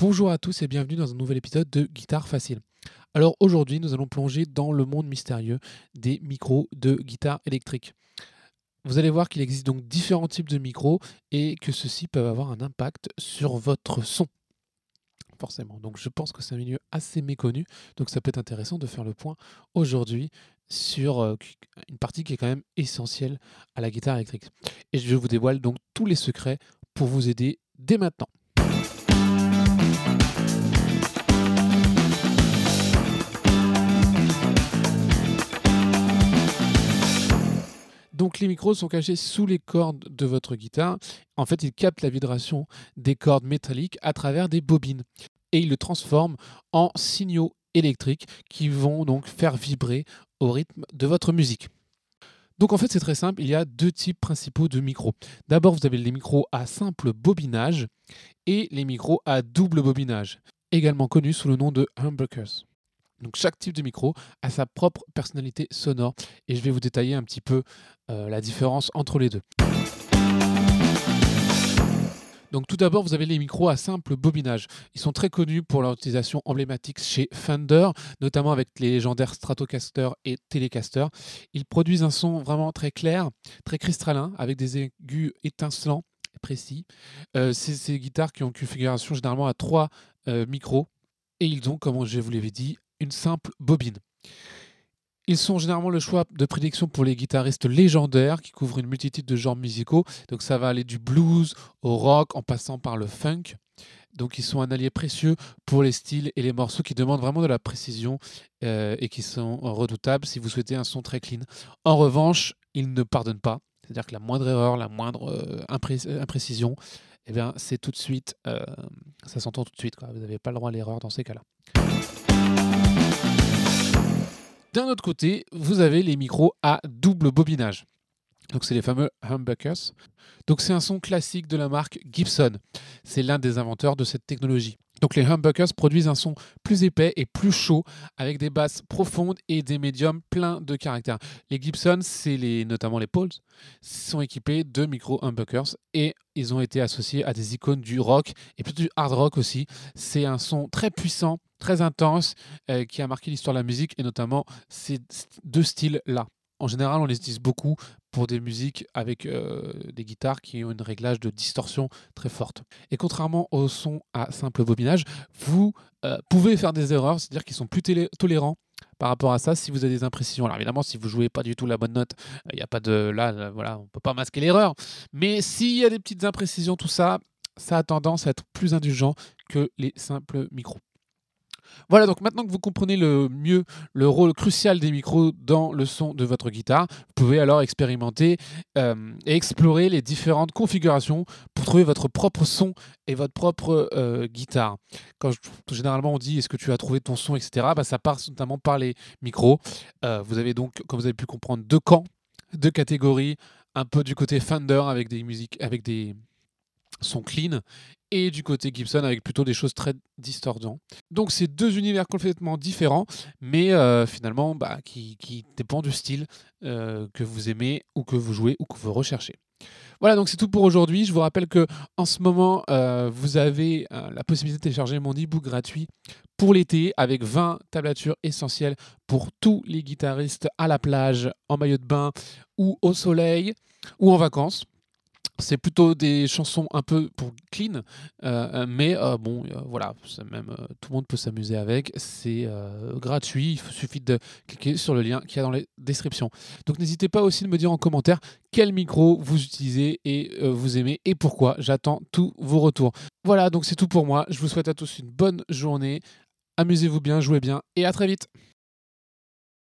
Bonjour à tous et bienvenue dans un nouvel épisode de Guitare Facile. Alors aujourd'hui, nous allons plonger dans le monde mystérieux des micros de guitare électrique. Vous allez voir qu'il existe donc différents types de micros et que ceux-ci peuvent avoir un impact sur votre son. Forcément. Donc je pense que c'est un milieu assez méconnu, donc ça peut être intéressant de faire le point aujourd'hui sur euh, une partie qui est quand même essentielle à la guitare électrique. Et je vous dévoile donc tous les secrets pour vous aider dès maintenant. Les micros sont cachés sous les cordes de votre guitare. En fait, ils captent la vibration des cordes métalliques à travers des bobines et ils le transforment en signaux électriques qui vont donc faire vibrer au rythme de votre musique. Donc en fait c'est très simple, il y a deux types principaux de micros. D'abord vous avez les micros à simple bobinage et les micros à double bobinage, également connus sous le nom de humbuckers. Donc chaque type de micro a sa propre personnalité sonore et je vais vous détailler un petit peu euh, la différence entre les deux. Donc tout d'abord, vous avez les micros à simple bobinage. Ils sont très connus pour leur utilisation emblématique chez Fender, notamment avec les légendaires Stratocaster et Telecaster. Ils produisent un son vraiment très clair, très cristallin, avec des aigus étincelants précis. Euh, c'est ces guitares qui ont une configuration généralement à trois euh, micros et ils ont, comme je vous l'avais dit, une simple bobine. Ils sont généralement le choix de prédiction pour les guitaristes légendaires qui couvrent une multitude de genres musicaux. Donc ça va aller du blues au rock en passant par le funk. Donc ils sont un allié précieux pour les styles et les morceaux qui demandent vraiment de la précision euh, et qui sont redoutables si vous souhaitez un son très clean. En revanche, ils ne pardonnent pas. C'est-à-dire que la moindre erreur, la moindre euh, imprécision, eh bien, c'est tout de suite, euh, ça s'entend tout de suite. Vous n'avez pas le droit à l'erreur dans ces cas-là. D'un autre côté, vous avez les micros à double bobinage. Donc c'est les fameux humbuckers. Donc c'est un son classique de la marque Gibson. C'est l'un des inventeurs de cette technologie. Donc les humbuckers produisent un son plus épais et plus chaud avec des basses profondes et des médiums pleins de caractère. Les Gibson, c'est notamment les Pauls, sont équipés de micro humbuckers et ils ont été associés à des icônes du rock et plutôt du hard rock aussi. C'est un son très puissant, très intense euh, qui a marqué l'histoire de la musique et notamment ces deux styles-là. En général, on les utilise beaucoup pour des musiques avec euh, des guitares qui ont une réglage de distorsion très forte. Et contrairement au son à simple bobinage, vous euh, pouvez faire des erreurs, c'est-à-dire qu'ils sont plus tolérants par rapport à ça si vous avez des imprécisions. Alors évidemment, si vous jouez pas du tout la bonne note, il n'y a pas de là, voilà, on peut pas masquer l'erreur. Mais s'il y a des petites imprécisions, tout ça, ça a tendance à être plus indulgent que les simples micros. Voilà, donc maintenant que vous comprenez le mieux le rôle crucial des micros dans le son de votre guitare, vous pouvez alors expérimenter euh, et explorer les différentes configurations pour trouver votre propre son et votre propre euh, guitare. Quand généralement on dit est-ce que tu as trouvé ton son, etc., bah, ça passe notamment par les micros. Euh, vous avez donc, comme vous avez pu comprendre, deux camps, deux catégories, un peu du côté Fender avec des musiques, avec des sons clean et du côté Gibson avec plutôt des choses très distordantes. Donc c'est deux univers complètement différents, mais euh, finalement bah, qui, dépendent du style euh, que vous aimez ou que vous jouez ou que vous recherchez. Voilà, donc c'est tout pour aujourd'hui. Je vous rappelle que en ce moment, euh, vous avez la possibilité de télécharger mon e-book gratuit pour l'été avec 20 tablatures essentielles pour tous les guitaristes à la plage, en maillot de bain ou au soleil ou en vacances. C'est plutôt des chansons un peu pour clean, euh, mais euh, bon, euh, voilà, même tout le monde peut s'amuser avec. C'est gratuit, il suffit de cliquer sur le lien qu'il y a dans les descriptions. Donc n'hésitez pas aussi de me dire en commentaire quel micro vous utilisez et vous aimez et pourquoi. J'attends tous vos retours. Voilà, donc c'est tout pour moi. Je vous souhaite à tous une bonne journée. Amusez-vous bien, jouez bien et à très vite.